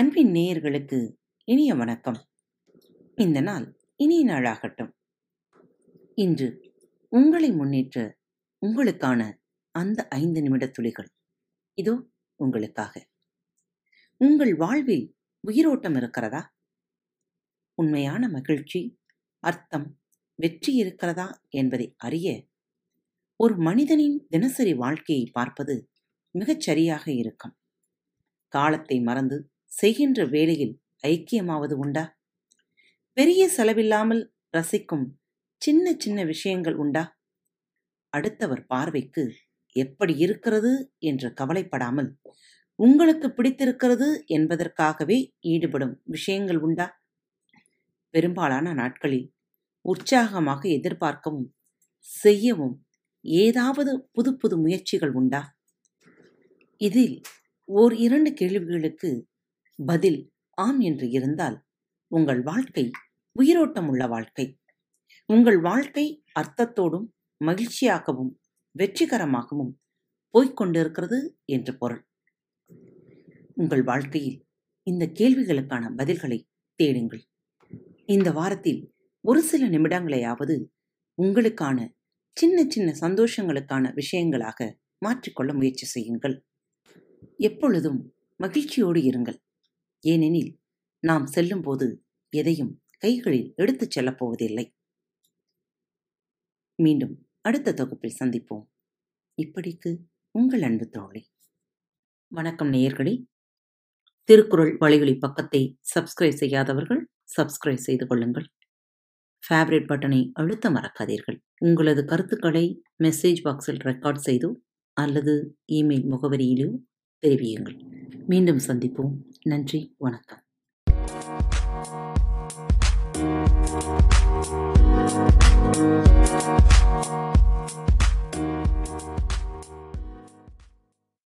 அன்பின் நேயர்களுக்கு இனிய வணக்கம். இந்த நாள் இனிய நாளாகட்டும். இன்று உங்களை முன்னேற்ற உங்களுக்கான அந்த ஐந்து நிமிட துளிகள். இதோ உங்களுக்காக. உங்கள் வாழ்வில் உயிரோட்டம் இருக்கிறதா? உண்மையான மகிழ்ச்சி அர்த்தம் வெற்றி இருக்கிறதா என்பதை அறிய ஒரு மனிதனின் தினசரி வாழ்க்கையை பார்ப்பது மிகச்சரியாக இருக்கும். காலத்தை மறந்து செய்கின்ற வேலையில் ஐக்கியமாவது உண்டா? பெரிய செலவில்லாமல் ரசிக்கும் சின்ன சின்ன விஷயங்கள் உண்டா? அடுத்தவர் பார்வைக்கு எப்படி இருக்கிறது என்று கவலைப்படாமல் உங்களுக்கு பிடித்திருக்கிறது என்பதற்காகவே ஈடுபடும் விஷயங்கள் உண்டா? பெரும்பாலான நாட்களில் உற்சாகமாக எதிர்பார்க்கவும் செய்யவும் ஏதாவது புது புது முயற்சிகள் உண்டா? இதில் ஓர் இரண்டு கேள்விகளுக்கு பதில் ஆம் என்று இருந்தால் உங்கள் வாழ்க்கை உயிரோட்டம் உள்ள வாழ்க்கை. உங்கள் வாழ்க்கை அர்த்தத்தோடும் மகிழ்ச்சியாகவும் வெற்றிகரமாகவும் போய்கொண்டிருக்கிறது என்று பொருள். உங்கள் வாழ்க்கையில் இந்த கேள்விகளுக்கான பதில்களை தேடுங்கள். இந்த வாரத்தில் ஒரு சில நிமிடங்களையாவது உங்களுக்கான சின்ன சின்ன சந்தோஷங்களுக்கான விஷயங்களாக மாற்றிக்கொள்ள முயற்சி செய்யுங்கள். எப்பொழுதும் மகிழ்ச்சியோடு இருங்கள். ஏனெனில் நாம் செல்லும்போது எதையும் கைகளில் எடுத்துச் செல்லப் போவதில்லை மீண்டும் அடுத்த தொகுப்பில் சந்திப்போம். இப்படிக்கு உங்கள் அன்பு தோழி. வணக்கம் நேயர்களே. திருக்குறள் வழிகளி பக்கத்தை சப்ஸ்கிரைப் செய்யாதவர்கள் சப்ஸ்கிரைப் செய்து கொள்ளுங்கள். ஃபேவரட் பட்டனை அழுத்த மறக்காதீர்கள். உங்களது கருத்துக்களை மெசேஜ் பாக்ஸில் ரெக்கார்ட் செய்தோ அல்லது இமெயில் முகவரியிலோ தெரிவியுங்கள். மீண்டும் சந்திப்போம். நன்றி வணக்கம்